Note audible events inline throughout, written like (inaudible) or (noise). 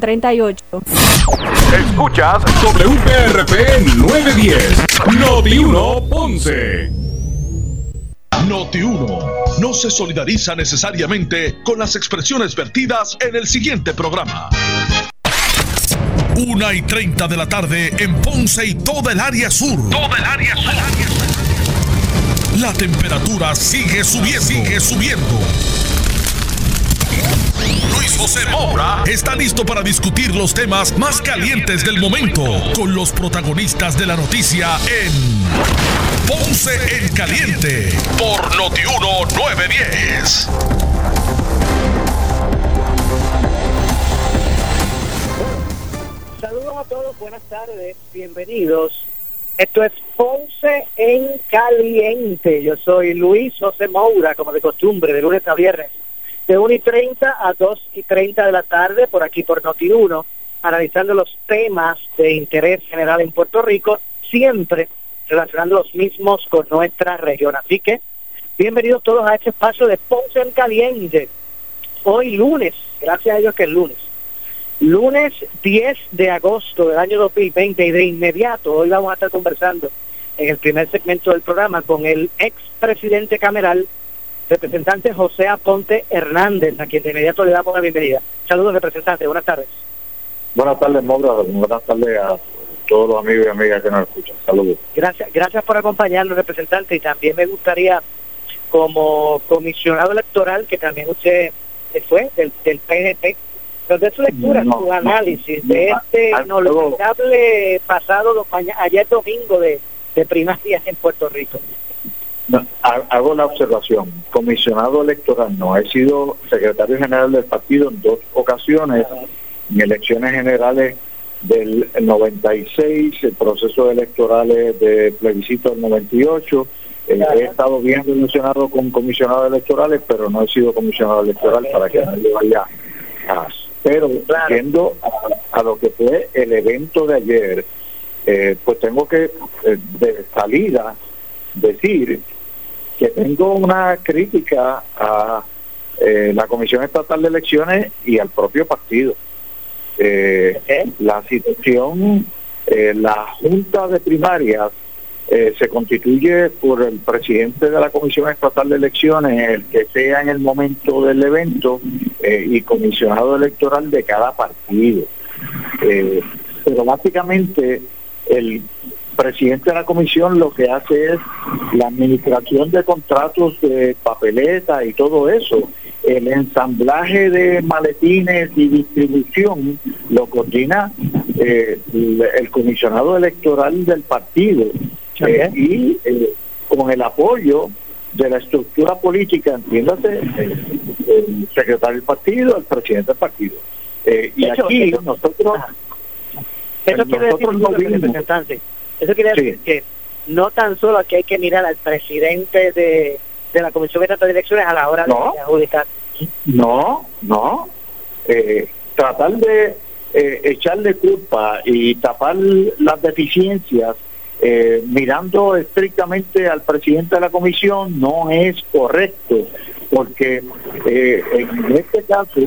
38. Escuchas WPRP 910, Noti 1 Ponce. Noti 1 no se solidariza necesariamente con las expresiones vertidas en el siguiente programa. Una y 30 de la tarde en Ponce y toda el área sur. Toda el área sur. La temperatura sigue subiendo. Sigue subiendo. José Moura está listo para discutir los temas más calientes del momento con los protagonistas de la noticia en Ponce en Caliente por Notiuno 910. Saludos a todos, buenas tardes, bienvenidos. Esto es Ponce en Caliente. Yo soy Luis José Moura, como de costumbre, de lunes a viernes de 1 y 30 a 2 y 30 de la tarde por aquí por Noti1, analizando los temas de interés general en Puerto Rico, siempre relacionando los mismos con nuestra región. Así que, bienvenidos todos a este espacio de Ponce en Caliente. Hoy lunes, gracias a Dios que es lunes. Lunes 10 de agosto del año 2020 y de inmediato hoy vamos a estar conversando en el primer segmento del programa con el ex presidente cameral representante José Aponte Hernández, a quien de inmediato le damos la bienvenida. Saludos, representante, buenas tardes. Buenas tardes, Moura. Buenas tardes a todos los amigos y amigas que nos escuchan. Saludos. Gracias, gracias por acompañarnos, representante, y también me gustaría, como comisionado electoral, que también usted fue del, del PNP, su lectura, su análisis de este inolvidable pasado ayer domingo de, de primarias en Puerto Rico hago la observación, comisionado electoral no, he sido secretario general del partido en dos ocasiones, en elecciones generales del 96, el proceso electorales de plebiscito del 98, eh, he estado bien relacionado con comisionados electorales, pero no he sido comisionado electoral para que nadie vaya a... Pero yendo a, lo que fue el evento de ayer, eh, pues tengo que eh, de salida decir que tengo una crítica a eh, la Comisión Estatal de Elecciones y al propio partido. Eh, la situación, eh, la Junta de Primarias se constituye por el presidente de la Comisión Estatal de Elecciones, el que sea en el momento del evento, y comisionado electoral de cada partido. pero básicamente el presidente de la comisión lo que hace es la administración de contratos de papeleta y todo eso. El ensamblaje de maletines y distribución lo coordina eh, el, comisionado electoral del partido eh, y eh, con el apoyo de la estructura política, entiéndase, el, secretario del partido, el presidente del partido. y aquí nosotros... Eso quiere decir, eso quiere decir que no tan solo aquí hay que mirar al presidente de, la Comisión de Elecciones a la hora de adjudicar. No, no. Eh, tratar de eh, echarle culpa y tapar las deficiencias eh, mirando estrictamente al presidente de la comisión no es correcto, porque en este caso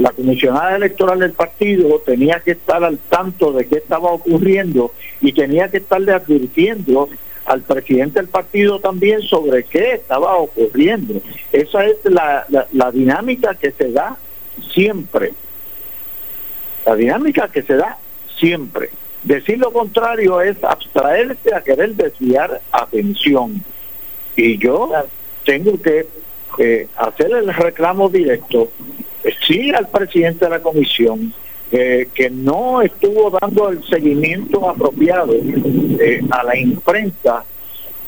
la comisionada electoral del partido tenía que estar al tanto de qué estaba ocurriendo y tenía que estarle advirtiendo al presidente del partido también sobre qué estaba ocurriendo. Esa es la, la, dinámica que se da siempre. La dinámica que se da siempre. Decir lo contrario es abstraerse a querer desviar atención. Y yo tengo que eh, hacer el reclamo directo sí al presidente de la comisión eh, que no estuvo dando el seguimiento apropiado eh, a la imprensa,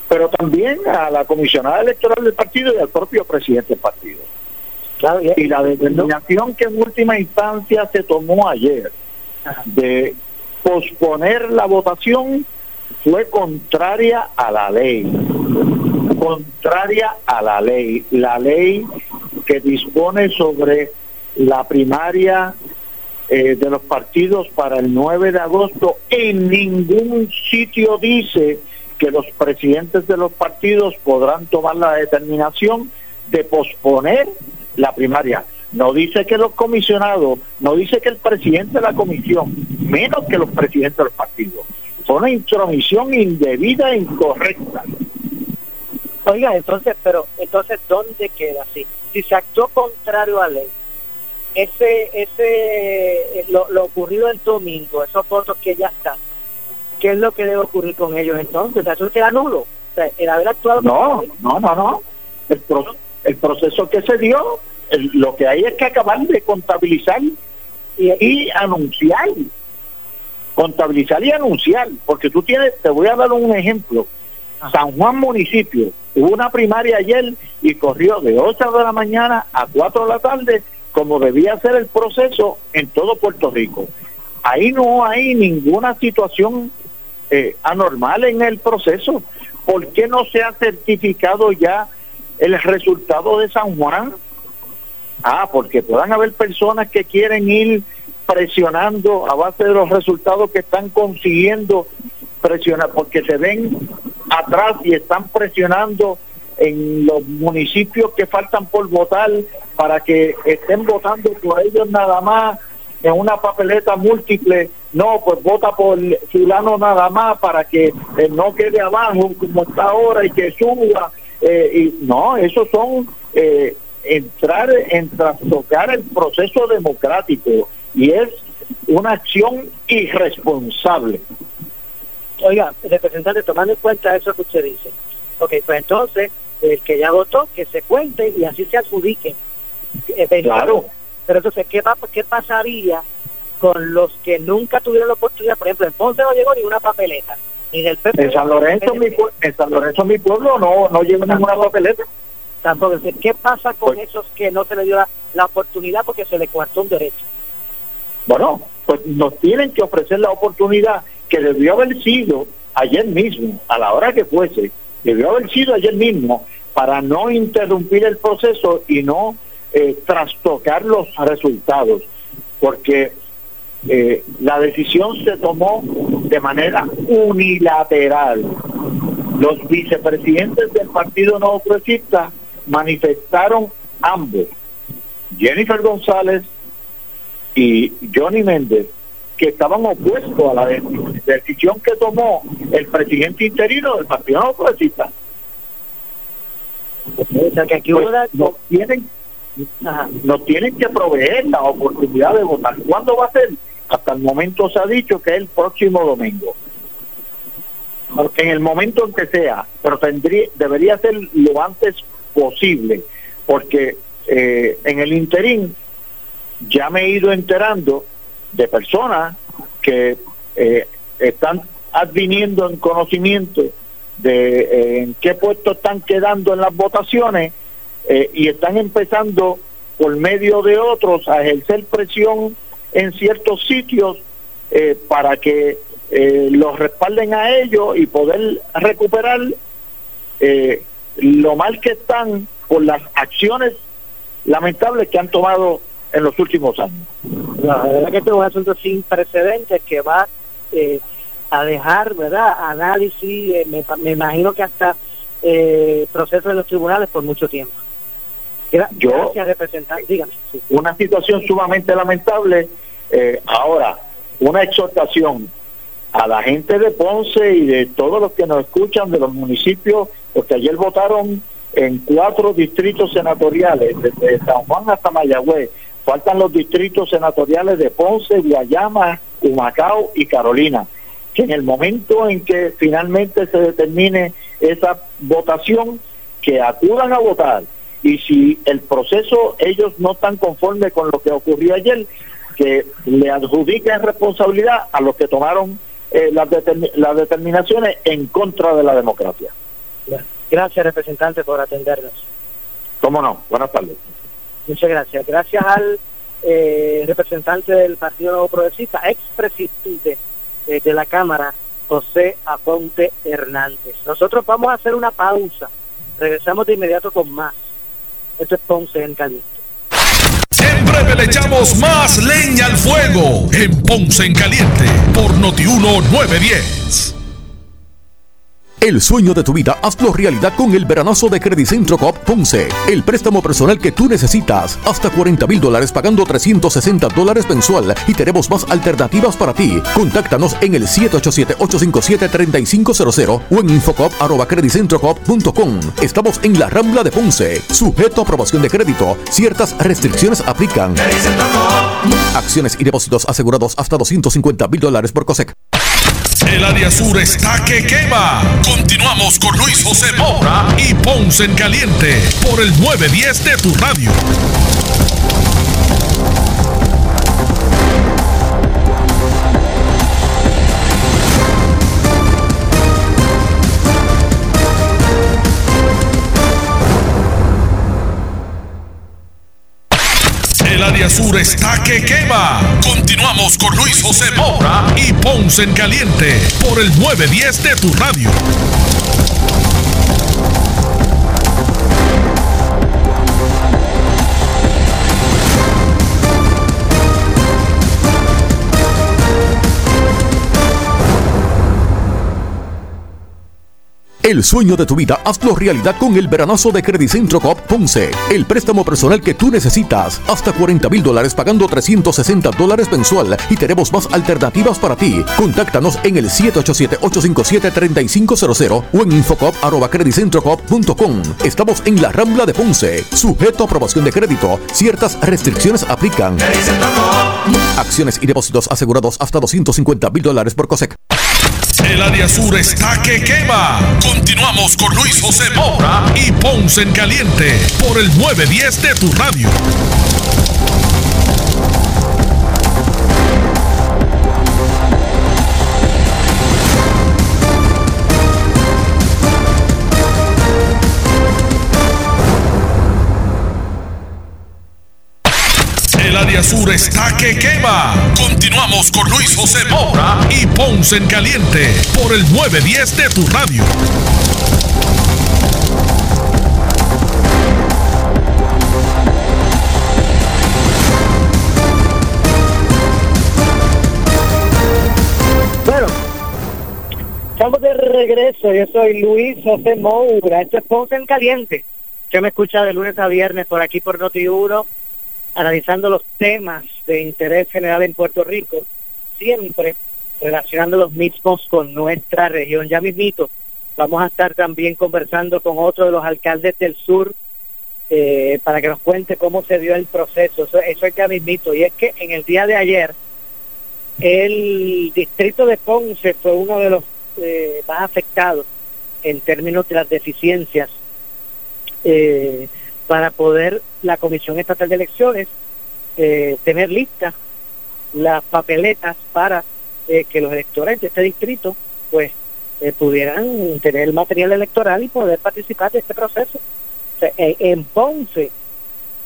pero también a la comisionada electoral del partido y al propio presidente del partido. y la determinación que en última instancia se tomó ayer de posponer la votación fue contraria a la ley contraria a la ley la ley que dispone sobre la primaria eh, de los partidos para el 9 de agosto, en ningún sitio dice que los presidentes de los partidos podrán tomar la determinación de posponer la primaria. no dice que los comisionados, no dice que el presidente de la comisión, menos que los presidentes del partido. Fue una intromisión indebida e incorrecta. Oiga, entonces, pero entonces, ¿dónde queda? Si, si se actuó contrario a ley, ese, ese, lo, lo ocurrido el domingo, esos votos que ya están, ¿qué es lo que debe ocurrir con ellos entonces? ¿Eso queda nulo? O sea, el haber actuado... No, no, no, no. El, el proceso que se dio, lo que hay es que acabar de contabilizar y, anunciar. Contabilizar y anunciar. Porque tú tienes, te voy a dar un ejemplo. San Juan municipio, hubo una primaria ayer y corrió de 8 de la mañana a 4 de la tarde como debía ser el proceso en todo Puerto Rico. Ahí no hay ninguna situación eh, anormal en el proceso. ¿Por qué no se ha certificado ya el resultado de San Juan? Ah, porque puedan haber personas que quieren ir presionando a base de los resultados que están consiguiendo presionar, porque se ven atrás y están presionando en los municipios que faltan por votar para que estén votando por ellos nada más en una papeleta múltiple, no, pues vota por fulano nada más para que eh, no quede abajo como está ahora y que suba. Eh, y no, esos son eh, entrar en trastocar el proceso democrático y es una acción irresponsable. Oiga, representante, tomando en cuenta eso que usted dice, ok, pues entonces el que ya votó, que se cuente y así se adjudique. Eh, claro. Pero entonces, ¿qué, va, ¿qué pasaría con los que nunca tuvieron la oportunidad? Por ejemplo, en Ponce no llegó ni una papeleta. Ni del PP, en San Lorenzo, mi, en San Lorenzo, mi pueblo, no, no llegó ninguna papeleta. Tampoco. ¿Qué pasa con pues esos que no se les dio la, oportunidad porque se les cuartó un derecho? Bueno, pues nos tienen que ofrecer la oportunidad que debió haber sido ayer mismo, a la hora que fuese, debió haber sido ayer mismo, para no interrumpir el proceso y no eh, trastocar los resultados, porque eh, la decisión se tomó de manera unilateral. Los vicepresidentes del Partido No Progresista manifestaron ambos, Jennifer González y Johnny Méndez, que estaban opuestos a la decisión que tomó el presidente interino del Partido No Progresista. que aquí pues, no tienen, nos tienen que proveer la oportunidad de votar. ¿Cuándo va a ser? Hasta el momento se ha dicho que es el próximo domingo. En el momento en que sea, pero tendría, debería ser lo antes posible, porque eh, en el interín ya me he ido enterando de personas que eh, están adviniendo en conocimiento de eh, en qué puestos están quedando en las votaciones y están empezando por medio de otros a ejercer presión en ciertos sitios para que los respalden a ellos y poder recuperar lo mal que están por las acciones lamentables que han tomado en los últimos años. La verdad que este es un asunto sin precedentes que va eh, a dejar, ¿verdad?, análisis, eh, me, imagino que hasta eh, procesos en los tribunales por mucho tiempo. Yo, dígame. Una situación sumamente lamentable. ahora, una exhortación a la gente de Ponce y de todos los que nos escuchan de los municipios, porque ayer votaron en cuatro distritos senatoriales, desde San Juan hasta Mayagüez. Faltan los distritos senatoriales de Ponce, Guayama, Humacao y Carolina. Que en el momento en que finalmente se determine esa votación, que acudan a votar. Y si el proceso ellos no están conformes con lo que ocurrió ayer, que le adjudiquen responsabilidad a los que tomaron eh, las, las determinaciones en contra de la democracia. Gracias, representante, por atendernos. ¿Cómo no? Buenas tardes. Muchas gracias. Gracias al eh, representante del Partido Progresista, expresidente eh, de la Cámara, José Aponte Hernández. Nosotros vamos a hacer una pausa. Regresamos de inmediato con más. Esto es Ponce en Caliente. Siempre le echamos más leña al fuego en Ponce en Caliente por Notiuno 910. El sueño de tu vida, hazlo realidad con el veranazo de Credicentro Coop Ponce. El préstamo personal que tú necesitas. Hasta 40 mil dólares pagando 360 dólares mensual. Y tenemos más alternativas para ti. Contáctanos en el 787-857-3500 o en infocop.com. Estamos en la Rambla de Ponce. Sujeto a aprobación de crédito. Ciertas restricciones aplican. Acciones y depósitos asegurados hasta 250 mil dólares por COSEC. El área sur está que quema. Continuamos con Luis José Moura y Ponce en Caliente por el 910 de tu radio. Área sur está que quema. Continuamos con Luis José Moura y Ponce en Caliente por el 910 de tu radio. El sueño de tu vida, hazlo realidad con el veranazo de Credicentro Coop Ponce. El préstamo personal que tú necesitas. Hasta 40 mil dólares pagando 360 dólares mensual. Y tenemos más alternativas para ti. Contáctanos en el 787-857-3500 o en infocop.com. Estamos en la Rambla de Ponce. Sujeto a aprobación de crédito. Ciertas restricciones aplican. Acciones y depósitos asegurados hasta 250 mil dólares por COSEC. El área sur está que quema. Continuamos con Luis José Moura y Ponce en Caliente por el 910 de tu radio. Sur está que quema. Continuamos con Luis José Moura y Ponce en Caliente por el 910 de tu radio. Bueno, estamos de regreso. Yo soy Luis José Moura. Esto es Ponce en Caliente. Que me escucha de lunes a viernes por aquí por Noti1, analizando los temas de interés general en Puerto Rico, siempre relacionando los mismos con nuestra región. Ya mismito, vamos a estar también conversando con otro de los alcaldes del sur eh, para que nos cuente cómo se dio el proceso. Eso, eso es ya mismito. Y es que en el día de ayer, el distrito de Ponce fue uno de los eh, más afectados en términos de las deficiencias eh, para poder la Comisión Estatal de Elecciones eh, tener listas las papeletas para eh, que los electores de este distrito pues eh, pudieran tener el material electoral y poder participar de este proceso. O en Ponce,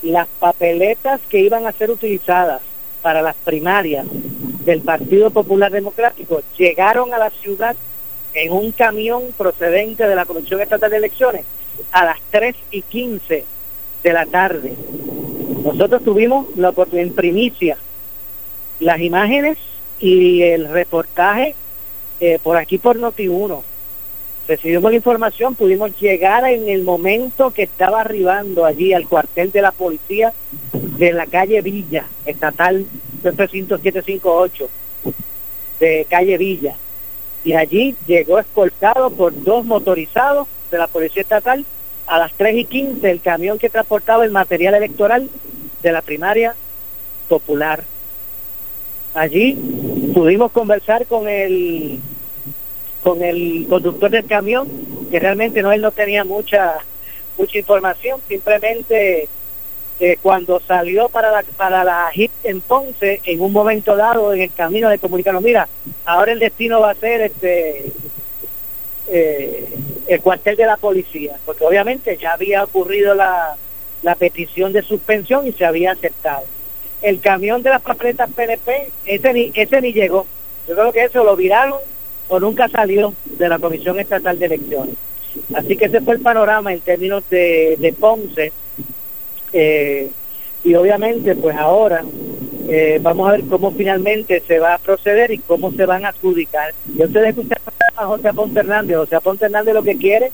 las papeletas que iban a ser utilizadas para las primarias del Partido Popular Democrático llegaron a la ciudad en un camión procedente de la Comisión Estatal de Elecciones a las 3 y 15 de la tarde. Nosotros tuvimos la oportunidad en primicia las imágenes y el reportaje eh, por aquí por Noti1. Recibimos la información, pudimos llegar en el momento que estaba arribando allí al cuartel de la policía de la calle Villa, estatal 30758, de calle Villa. Y allí llegó escoltado por dos motorizados de la Policía Estatal a las 3 y 15 el camión que transportaba el material electoral de la primaria popular. Allí pudimos conversar con el con el conductor del camión, que realmente no él no tenía mucha mucha información, simplemente eh, cuando salió para la, para la HIT en Ponce, en un momento dado en el camino de comunicarnos, mira, ahora el destino va a ser este eh, el cuartel de la policía, porque obviamente ya había ocurrido la, la petición de suspensión y se había aceptado. El camión de las papeletas PNP, ese ni, ese ni llegó. Yo creo que eso lo viraron o nunca salió de la Comisión Estatal de Elecciones. Así que ese fue el panorama en términos de, de Ponce. Eh, y obviamente, pues ahora Eh, vamos a ver cómo finalmente se va a proceder y cómo se van a adjudicar. Y ustedes escuchan a José Aponte Hernández. José Aponte Hernández lo que quiere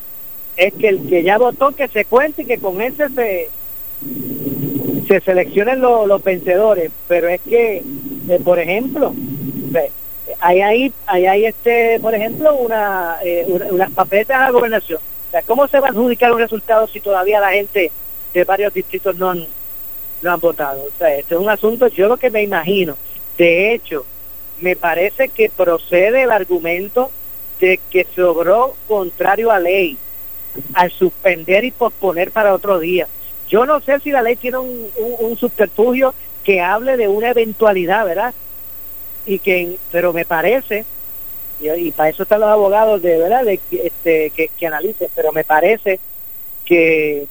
es que el que ya votó que se cuente y que con ese se, se seleccionen los vencedores. Pero es que, eh, por ejemplo, hay ahí, hay ahí este, por ejemplo, una, eh, unas papeletas a la gobernación. ¿Cómo se va a adjudicar un resultado si todavía la gente de varios distritos no han, no han votado? O sea, este es un asunto, yo lo que me imagino, de hecho, me parece que procede el argumento de que se obró contrario a ley al suspender y posponer para otro día. Yo no sé si la ley tiene un, un, subterfugio que hable de una eventualidad, ¿verdad? Y que, pero me parece, y, para eso están los abogados de verdad, de, este, que, que analicen, pero me parece que,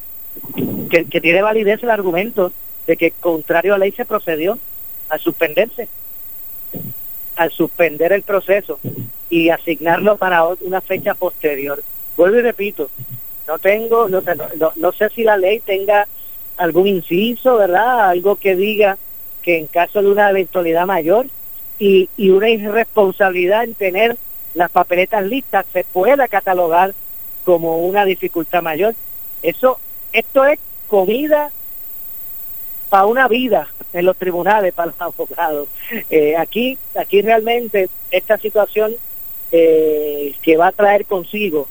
que, que tiene validez el argumento de que contrario a ley se procedió a suspenderse, al suspender el proceso y asignarlo para una fecha posterior. Vuelvo y repito, no tengo, no, no, no sé si la ley tenga algún inciso, ¿verdad? Algo que diga que en caso de una eventualidad mayor y, y una irresponsabilidad en tener las papeletas listas se pueda catalogar como una dificultad mayor. Eso, esto es comida para una vida en los tribunales (laughs) para los abogados. Eh, aquí, aquí realmente esta situación eh, que va a traer consigo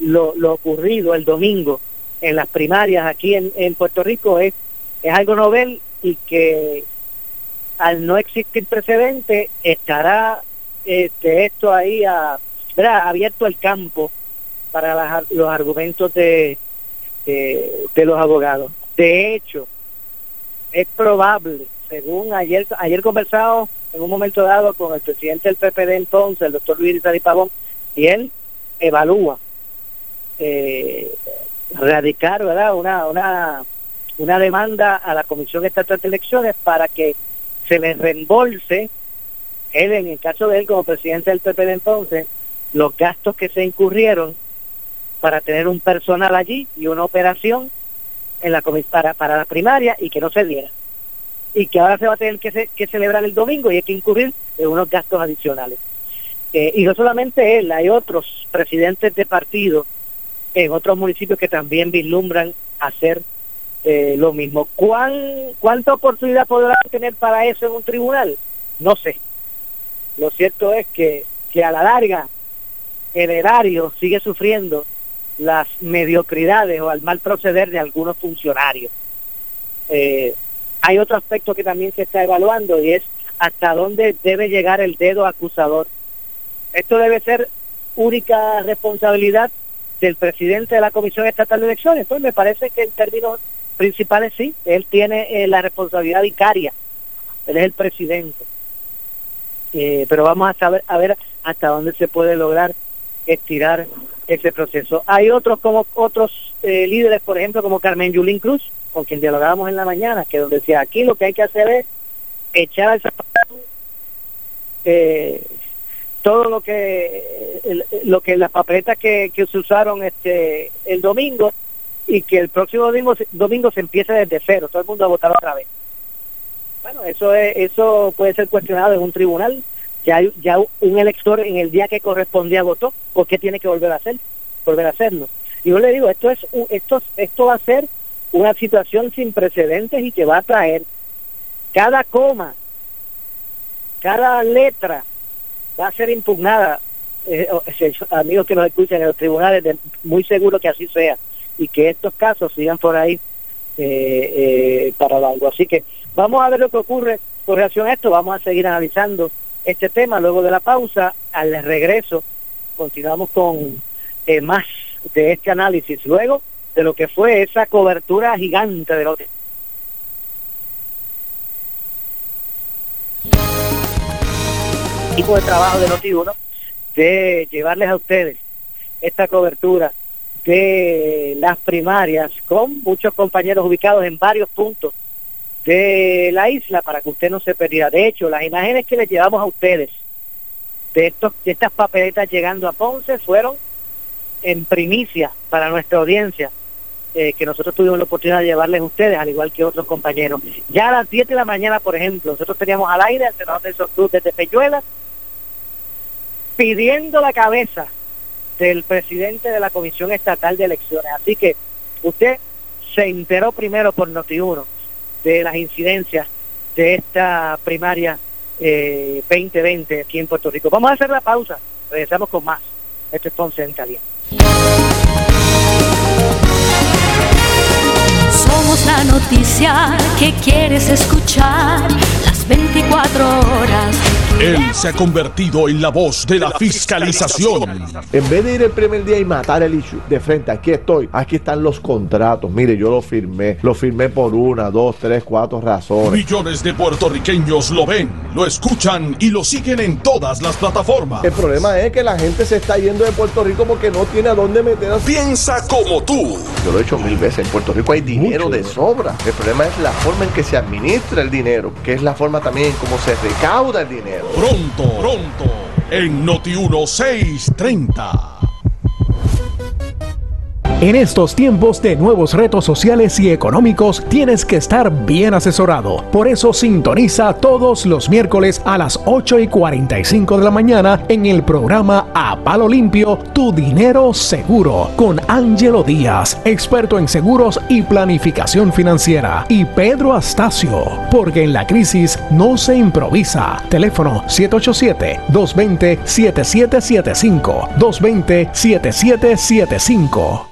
lo, lo ocurrido el domingo en las primarias aquí en, en Puerto Rico es, es algo novel y que al no existir precedente estará este, esto ahí a, abierto el campo para los argumentos de, de, los abogados. De hecho, es probable, según ayer, ayer conversado en un momento dado con el presidente del PPD entonces, el doctor Luis Rizal Pavón, y él evalúa eh, radicar ¿verdad? Una, una, una demanda a la Comisión Estatal de Elecciones para que se le reembolse, él en el caso de él como presidente del PP de entonces, los gastos que se incurrieron para tener un personal allí y una operación en la para, para la primaria y que no se diera. Y que ahora se va a tener que, que celebrar el domingo y hay que incurrir en unos gastos adicionales. Eh, y no solamente él, hay otros presidentes de partidos en otros municipios que también vislumbran hacer eh, lo mismo. ¿Cuán, ¿Cuánta oportunidad podrá tener para eso en un tribunal? No sé. Lo cierto es que, que a la larga el erario sigue sufriendo las mediocridades o al mal proceder de algunos funcionarios. Eh, hay otro aspecto que también se está evaluando y es hasta dónde debe llegar el dedo acusador. Esto debe ser única responsabilidad del presidente de la Comisión Estatal de Elecciones. Entonces me parece que en términos principales sí, él tiene eh, la responsabilidad vicaria, él es el presidente. Eh, pero vamos a saber a ver hasta dónde se puede lograr estirar ese proceso. Hay otros como otros eh, líderes, por ejemplo, como Carmen Yulín Cruz, con quien dialogábamos en la mañana, que decía aquí lo que hay que hacer es echar al zapato eh, todo lo que lo que las papeletas que, que se usaron este el domingo y que el próximo domingo domingo se empiece desde cero todo el mundo a votar otra vez bueno eso es eso puede ser cuestionado en un tribunal ya ya un elector en el día que correspondía votó por qué tiene que volver a hacer volver a hacerlo y yo le digo esto es esto esto va a ser una situación sin precedentes y que va a traer cada coma cada letra va a ser impugnada, eh, amigos que nos escuchan en los tribunales, de, muy seguro que así sea, y que estos casos sigan por ahí eh, eh, para algo. Así que vamos a ver lo que ocurre con relación a esto, vamos a seguir analizando este tema. Luego de la pausa, al regreso continuamos con eh, más de este análisis, luego de lo que fue esa cobertura gigante de los equipo de trabajo de Noti1 de llevarles a ustedes esta cobertura de las primarias con muchos compañeros ubicados en varios puntos de la isla para que usted no se perdiera. De hecho, las imágenes que les llevamos a ustedes de, estos, de estas papeletas llegando a Ponce fueron en primicia para nuestra audiencia eh, que nosotros tuvimos la oportunidad de llevarles a ustedes, al igual que otros compañeros. Ya a las 7 de la mañana, por ejemplo, nosotros teníamos al aire al senador Nelson Cruz desde Peñuelas pidiendo la cabeza del presidente de la Comisión Estatal de Elecciones. Así que usted se enteró primero por Noti1 de las incidencias de esta primaria eh, 2020 aquí en Puerto Rico. Vamos a hacer la pausa, regresamos con más. Esto es Ponce en Caliente. Somos la noticia que quieres escuchar las 24 horas. Él se ha convertido en la voz de la fiscalización. En vez de ir el primer día y matar el issue de frente, aquí estoy, aquí están los contratos. Mire, yo lo firmé, lo firmé por una, dos, tres, cuatro razones. Millones de puertorriqueños lo ven, lo escuchan y lo siguen en todas las plataformas. El problema es que la gente se está yendo de Puerto Rico porque no tiene a dónde meter a. Piensa como tú. Yo lo he hecho mil veces. En Puerto Rico hay dinero Mucho. de sobra. El problema es la forma en que se administra el dinero, que es la forma también en cómo se recauda el dinero. Pronto, pronto, en Noti 1630. En estos tiempos de nuevos retos sociales y económicos tienes que estar bien asesorado. Por eso sintoniza todos los miércoles a las 8 y 45 de la mañana en el programa A Palo Limpio, Tu Dinero Seguro, con Angelo Díaz, experto en seguros y planificación financiera, y Pedro Astacio, porque en la crisis no se improvisa. Teléfono 787-220-7775, 220-7775.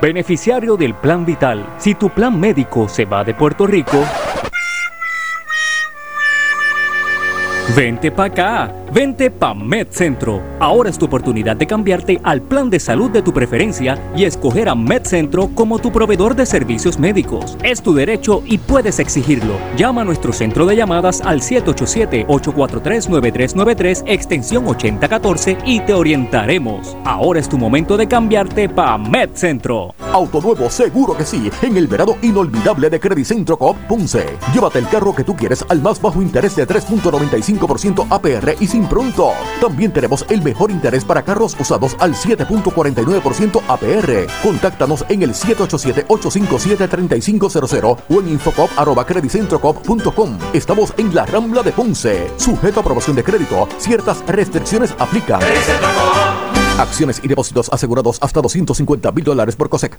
Beneficiario del Plan Vital. Si tu plan médico se va de Puerto Rico, Vente pa' acá, vente pa' MedCentro. Ahora es tu oportunidad de cambiarte al plan de salud de tu preferencia y escoger a MedCentro como tu proveedor de servicios médicos. Es tu derecho y puedes exigirlo. Llama a nuestro centro de llamadas al 787-843-9393 extensión 8014 y te orientaremos. Ahora es tu momento de cambiarte pa' MedCentro. Auto nuevo, seguro que sí, en el verano inolvidable de Credicentro Coop Ponce. Llévate el carro que tú quieres al más bajo interés de 3.95% APR y sin pronto. También tenemos el mejor interés para carros usados al 7.49% APR. Contáctanos en el 787-857-3500 o en infocop.credicentropop.com. Estamos en la Rambla de Ponce. Sujeto a aprobación de crédito, ciertas restricciones aplican. Acciones y depósitos asegurados hasta 250 mil dólares por COSEC.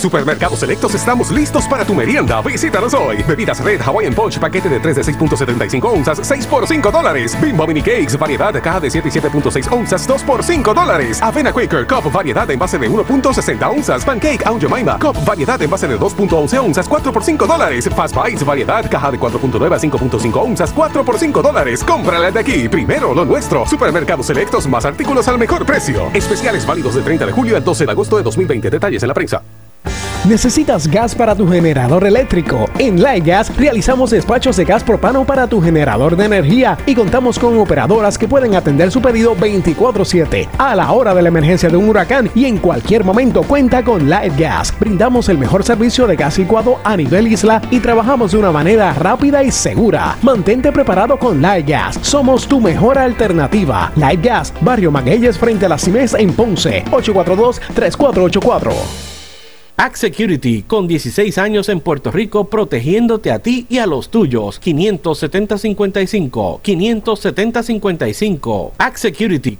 Supermercados Selectos estamos listos para tu merienda. Visítanos hoy. Bebidas Red Hawaiian Punch, paquete de 3 de 6.75 onzas, 6 por 5 dólares. Bimbo Mini Cakes, variedad, caja de 7 y 7.6 onzas, 2 por 5 dólares. Avena Quaker Cup, variedad en base de 1.60 onzas. Pancake Aunt Jemima, Cup, variedad en base de 2.11 onzas, 4 por 5 dólares. Fast Bites, variedad, caja de 4.9 a 5.5 onzas, 4 por 5 dólares. Cómprala de aquí. Primero lo nuestro. Supermercados Selectos, más artículos al mejor precio. Especiales válidos del 30 de julio al 12 de agosto de 2020. Detalles en la prensa. ¿Necesitas gas para tu generador eléctrico? En Gas realizamos despachos de gas propano para tu generador de energía y contamos con operadoras que pueden atender su pedido 24/7 a la hora de la emergencia de un huracán y en cualquier momento cuenta con Gas. Brindamos el mejor servicio de gas licuado a nivel isla y trabajamos de una manera rápida y segura. Mantente preparado con Gas. Somos tu mejor alternativa. Gas, Barrio Magueyes frente a la CIMES en Ponce. 842-3484. Axe Security, con 16 años en Puerto Rico, protegiéndote a ti y a los tuyos. 570-55. 570-55. Axe Security.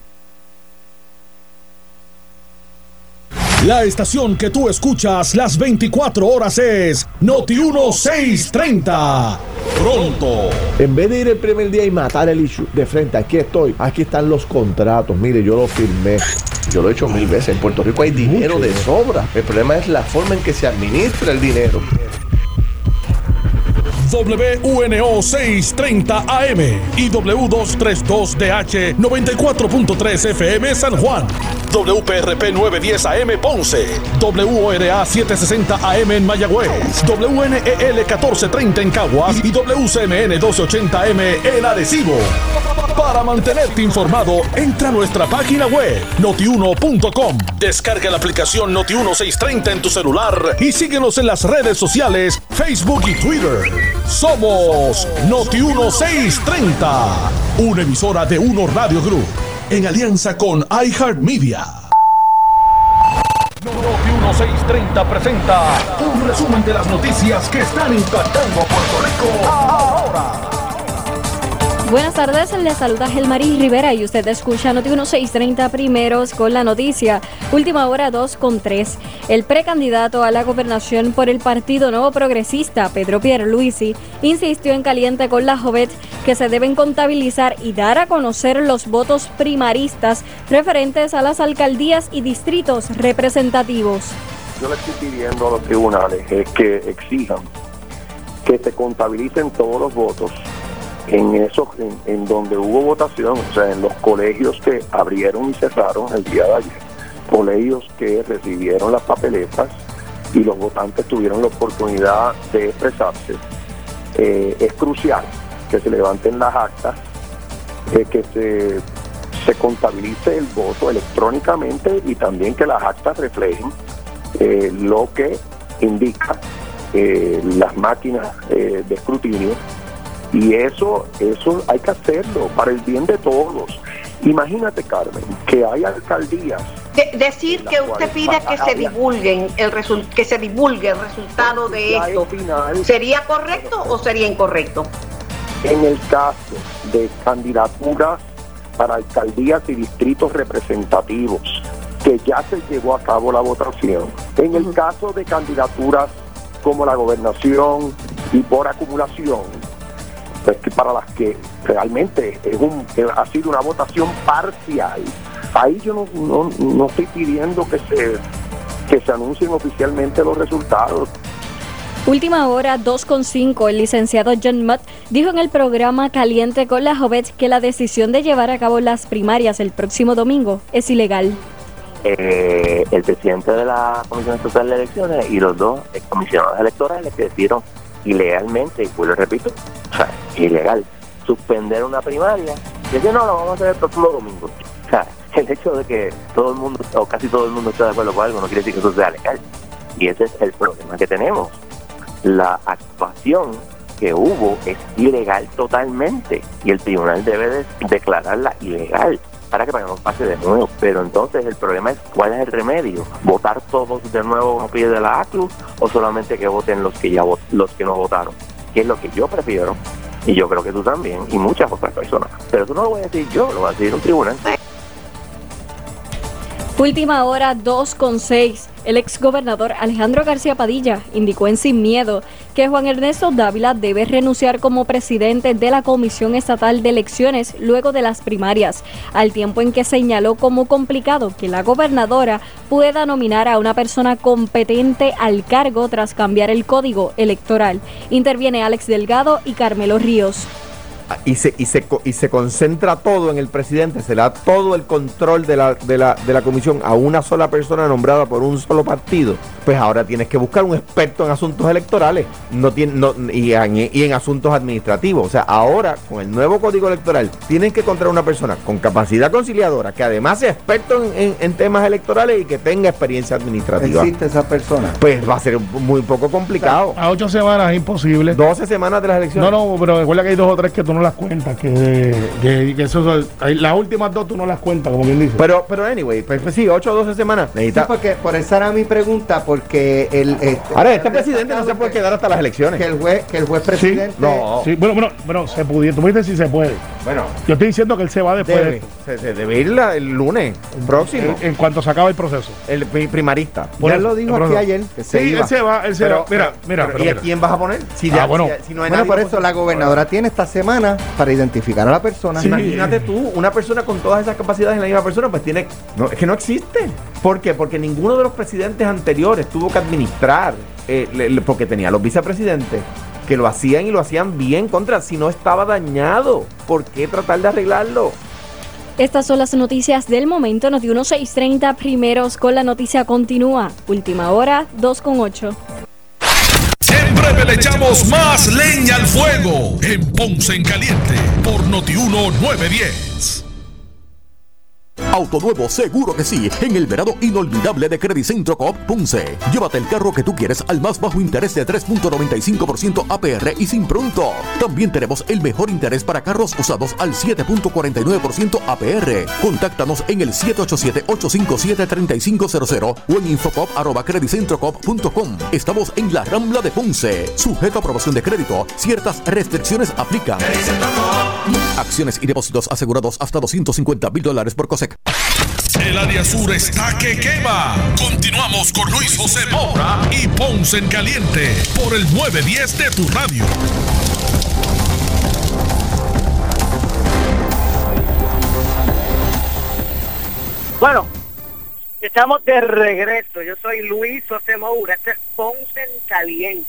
La estación que tú escuchas las 24 horas es Noti 1630. Pronto. En vez de ir el primer día y matar el issue de frente, aquí estoy, aquí están los contratos. Mire, yo lo firmé. Yo lo he hecho mil veces. En Puerto Rico hay dinero de sobra. El problema es la forma en que se administra el dinero. WUNO 630 AM y W232DH 94.3 FM San Juan. WPRP 910 AM Ponce. WORA 760 AM en Mayagüez. WNEL 1430 en Caguas y WCMN 1280 AM en Arecibo. Para mantenerte informado, entra a nuestra página web notiuno.com. Descarga la aplicación Noti1630 en tu celular y síguenos en las redes sociales, Facebook y Twitter. Somos Noti1630, una emisora de Uno Radio Group en alianza con iHeartMedia. Noti1630 presenta un resumen de las noticias que están impactando a Puerto Rico ahora. Buenas tardes, les saluda Gelmaris Rivera y usted escucha Noti 1630 primeros con la noticia. Última hora 2 con 3. El precandidato a la gobernación por el Partido Nuevo Progresista, Pedro Pierluisi, insistió en caliente con la Jovet que se deben contabilizar y dar a conocer los votos primaristas referentes a las alcaldías y distritos representativos. Yo le estoy pidiendo a los tribunales es que exijan que se contabilicen todos los votos en esos en, en, donde hubo votación, o sea, en los colegios que abrieron y cerraron el día de ayer, colegios que recibieron las papeletas y los votantes tuvieron la oportunidad de expresarse. Eh, es crucial que se levanten las actas, eh, que se, se contabilice el voto electrónicamente y también que las actas reflejen eh, lo que indica las máquinas de escrutinio y eso, eso hay que hacerlo para el bien de todos. Imagínate, Carmen, que hay alcaldías. De, decir que usted pide que se divulguen el que se divulgue el resultado de esto, ¿sería correcto o sería incorrecto? En el caso de candidaturas para alcaldías y distritos representativos, que ya se llevó a cabo la votación. En el caso de candidaturas como la gobernación y por acumulación, pues que para las que realmente es un, ha sido una votación parcial. Ahí yo no, no, no estoy pidiendo que se, que se anuncien oficialmente los resultados. Última hora 2.5, el licenciado John Mutt dijo en el programa Caliente con la Jovet que la decisión de llevar a cabo las primarias el próximo domingo es ilegal. Eh, el presidente de la Comisión Estatal de Elecciones y los dos comisionados electorales que decidieron ilegalmente, y pues lo repito, o sea, ilegal, suspender una primaria y decir, no, lo vamos a hacer el próximo domingo. O sea, el hecho de que todo el mundo, o casi todo el mundo esté de acuerdo con algo, no quiere decir que eso sea legal. Y ese es el problema que tenemos. La actuación que hubo es ilegal totalmente y el tribunal debe de declararla ilegal para que no pase de nuevo. Pero entonces el problema es cuál es el remedio, votar todos de nuevo como pide de la ACLU o solamente que voten los que ya los que no votaron, que es lo que yo prefiero y yo creo que tú también y muchas otras personas. Pero eso no lo voy a decir yo, lo va a decir un tribunal. Última hora 2 con 6. El exgobernador Alejandro García Padilla indicó en Sin Miedo que Juan Ernesto Dávila debe renunciar como presidente de la Comisión Estatal de Elecciones luego de las primarias, al tiempo en que señaló como complicado que la gobernadora pueda nominar a una persona competente al cargo tras cambiar el código electoral. Interviene Alex Delgado y Carmelo Ríos y se, y, se, y se concentra todo en el presidente, se le da todo el control de la, de, la, de la comisión a una sola persona nombrada por un solo partido, pues ahora tienes que buscar un experto en asuntos electorales no tiene, no, y, en, y en asuntos administrativos. O sea, ahora con el nuevo código electoral tienes que encontrar una persona con capacidad conciliadora, que además sea experto en, en, temas electorales y que tenga experiencia administrativa. ¿Existe esa persona? Pues va a ser muy poco complicado. A ocho semanas es imposible. 12 semanas de las elecciones. No, no, pero recuerda que hay dos o tres que tú no las cuentas, que, que, que eso, las últimas dos tú no las cuentas, como quien dice. Pero, pero anyway, pues, pues sí, 8 o 12 semanas. Necesita... Sí, porque por esa era mi pregunta, porque el... Este, Ahora, este presidente no se puede quedar hasta las elecciones. Que el juez, que el juez presidente... Sí, no. Sí, bueno, bueno, bueno, se pudiera, tú me dices si se puede. Bueno, Yo estoy diciendo que él se va después de debe, esto. se, se debe ir la- el lunes próximo. En, en cuanto se acabe el proceso. El pri- primarista. Por ya eso, lo dijo aquí ayer. Que se Sí, iba. él se va, él se va. Mira, mira, pero pero ¿Y a quién vas a poner? Si, Ah, ya- bueno. si- si no hay Bueno, nadie, por eso la gobernadora tiene esta semana para identificar a la persona. Imagínate tú, una persona con todas esas capacidades en la misma persona, pues tiene. No, es que no existe. ¿Por qué? Porque ninguno de los presidentes anteriores tuvo que administrar, eh, le- le- porque tenía los vicepresidentes que lo hacían y lo hacían bien contra. Si no estaba dañado, ¿por qué tratar de arreglarlo? Estas son las noticias del momento. Noti 1630 primeros con la noticia continúa. Última hora, 2 con 8. Siempre le echamos más leña al fuego en Ponce en Caliente por Notiuno 910. Auto nuevo, seguro que sí. En el verano inolvidable de Credicentro Coop Ponce. Llévate el carro que tú quieres al más bajo interés de 3.95% APR y sin pronto. También tenemos el mejor interés para carros usados al 7.49% APR. Contáctanos en el 787-857-3500 o en infocop.com. Estamos en la Rambla de Ponce. Sujeto a aprobación de crédito. Ciertas restricciones aplican. Acciones y depósitos asegurados hasta 250 mil dólares por COSEC. El área sur está que quema. Continuamos con Luis José Moura y Ponce en Caliente por el 910 de tu radio. Bueno, estamos de regreso. Yo soy Luis José Moura. Este es Ponce en Caliente,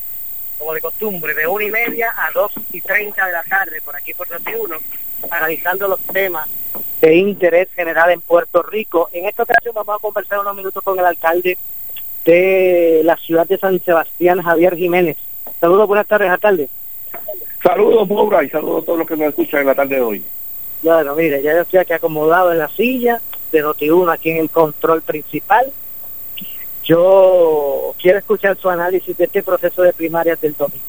como de costumbre, de una y media a dos y treinta de la tarde, por aquí por Noti1, analizando los temas de interés general en Puerto Rico. En esta ocasión vamos a conversar unos minutos con el alcalde de la ciudad de San Sebastián, Javier Jiménez. Saludos, buenas tardes, alcalde. Saludos, Moura, y saludos a todos los que nos escuchan en la tarde de hoy. Bueno, mire, ya yo estoy aquí acomodado en la silla de Noti1 aquí en el control principal. Yo quiero escuchar su análisis de este proceso de primarias del domingo.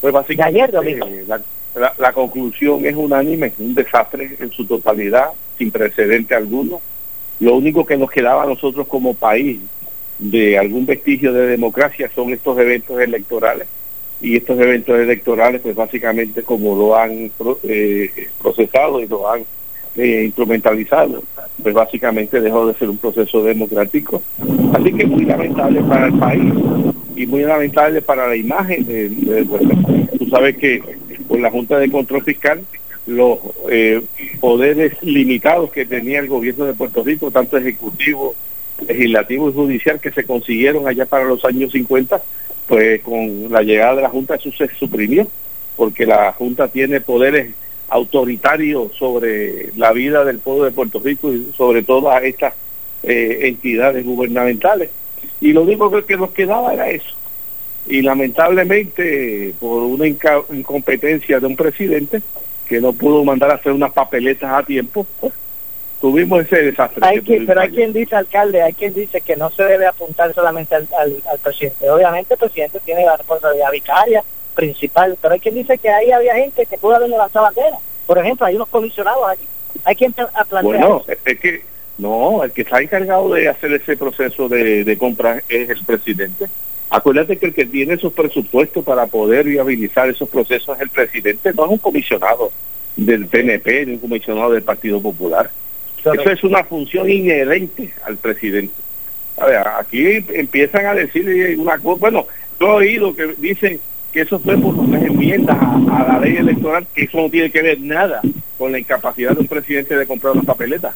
Pues básicamente, ayer domingo. eh, la, la- la conclusión es unánime, un desastre en su totalidad, sin precedente alguno. Lo único que nos quedaba a nosotros como país de algún vestigio de democracia son estos eventos electorales. Y estos eventos electorales, pues básicamente como lo han eh, procesado y lo han eh, instrumentalizado, pues básicamente dejó de ser un proceso democrático. Así que muy lamentable para el país y muy lamentable para la imagen de. Tú sabes que con la Junta de Control Fiscal los eh, poderes limitados que tenía el gobierno de Puerto Rico, tanto ejecutivo, legislativo y judicial, que se consiguieron allá para los años 50, pues con la llegada de la Junta eso se suprimió, porque la Junta tiene poderes autoritarios sobre la vida del pueblo de Puerto Rico y sobre todas estas eh, entidades gubernamentales. Y lo único que, nos quedaba era eso. Y lamentablemente, por una incompetencia de un presidente que no pudo mandar a hacer unas papeletas a tiempo, pues, tuvimos ese desastre. Hay que pero hay quien dice, alcalde, hay quien dice que no se debe apuntar solamente al, al- al presidente. Obviamente el presidente tiene la responsabilidad vicaria, principal, pero hay quien dice que ahí había gente que pudo haber levantado bandera. Por ejemplo, hay unos comisionados allí. Hay quien pla- plantea Bueno, eso. es que no, el que está encargado de hacer ese proceso de, de compra es el presidente. Acuérdate que el que tiene esos presupuestos para poder viabilizar esos procesos es el presidente, no es un comisionado del PNP ni un comisionado del Partido Popular. Eso es una función inherente al presidente. A ver, aquí empiezan a decir una cosa, bueno, yo he oído que dicen que eso fue por las enmiendas a, a la ley electoral, que eso no tiene que ver nada con la incapacidad de un presidente de comprar una papeleta.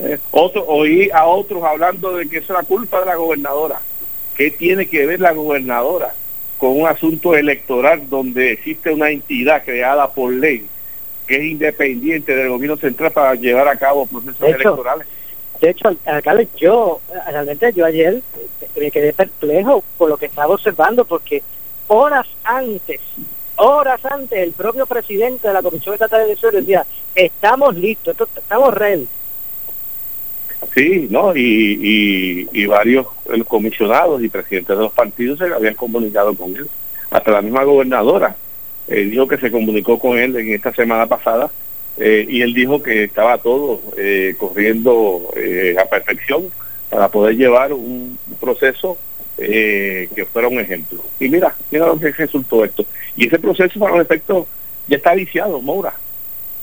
Eh, otro, oí a otros hablando de que eso era culpa de la gobernadora. ¿Qué tiene que ver la gobernadora con un asunto electoral donde existe una entidad creada por ley que es independiente del gobierno central para llevar a cabo procesos De hecho, electorales? De hecho, al- alcalde, yo, realmente yo ayer me quedé perplejo por lo que estaba observando, porque horas antes, horas antes, el propio presidente de la Comisión Estatal de Elecciones decía, estamos listos, estamos ready. Sí, ¿no? Y, varios comisionados y presidentes de los partidos se habían comunicado con él. Hasta la misma gobernadora eh, dijo que se comunicó con él en esta semana pasada eh, y él dijo que estaba todo eh, corriendo eh, a perfección para poder llevar un proceso eh, que fuera un ejemplo. Y mira, mira lo que resultó esto. Y ese proceso para los efectos ya está viciado, Moura.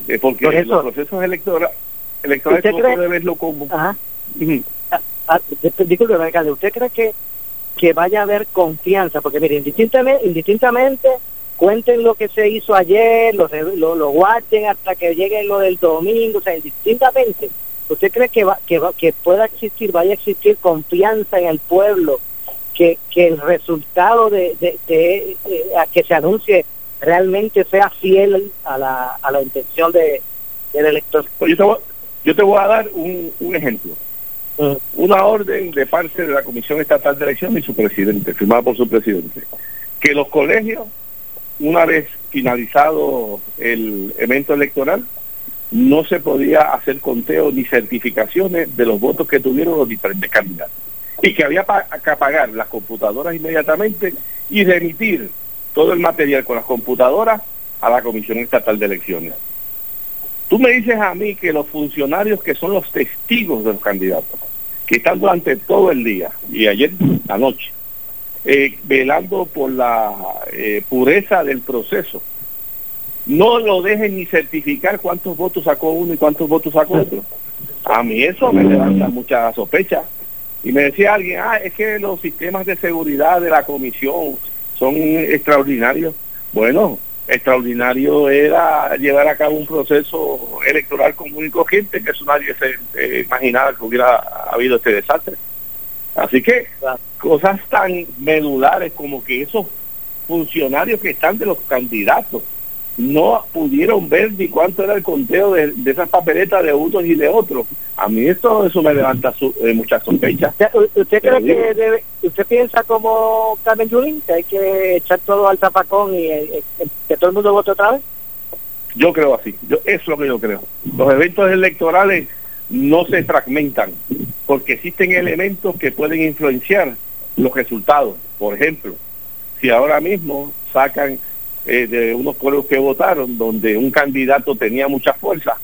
Eh, porque Por eso- los procesos electora- electorales ¿Usted no cree- puede verlo como... Ajá. Disculpe, disculpe, alcalde, ¿usted cree que, que vaya a haber confianza? Porque, mire, indistintamente, indistintamente cuenten lo que se hizo ayer, lo, lo, lo guarden hasta que llegue lo del domingo, o sea, indistintamente, ¿usted cree que, va, que, va- que pueda existir, vaya a existir confianza en el pueblo, que, que el resultado de, de, de- de- a que se anuncie realmente sea fiel a la, a la intención de, del elector? Pues yo, te voy, yo te voy a dar un, un ejemplo. Una orden de parte de la Comisión Estatal de Elecciones y su presidente, firmada por su presidente, que los colegios, una vez finalizado el evento electoral, no se podía hacer conteo ni certificaciones de los votos que tuvieron los diferentes candidatos. Y que había que apagar las computadoras inmediatamente y remitir todo el material con las computadoras a la Comisión Estatal de Elecciones. Tú me dices a mí que los funcionarios que son los testigos de los candidatos, que están durante todo el día y ayer anoche, eh, velando por la eh, pureza del proceso, no lo dejen ni certificar cuántos votos sacó uno y cuántos votos sacó otro. A mí eso me levanta mucha sospecha. Y me decía alguien, ah, es que los sistemas de seguridad de la comisión son extraordinarios. Bueno, extraordinario era llevar a cabo un proceso electoral común y corriente, que eso nadie se eh, imaginaba que hubiera habido este desastre. Así que cosas tan medulares como que esos funcionarios que están de los candidatos no pudieron ver ni cuánto era el conteo de, de esas papeletas de unos y de otros. A mí esto eso me levanta su, eh, muchas sospechas. ¿Usted, cree que debe, usted piensa como Carmen Yulín, que hay que echar todo al zapacón y eh, eh, que todo el mundo vote otra vez? Yo creo así, yo, eso es lo que yo creo. Los eventos electorales no se fragmentan porque existen elementos que pueden influenciar los resultados. Por ejemplo, si ahora mismo sacan eh, de unos pueblos que votaron donde un candidato tenía mucha fuerza,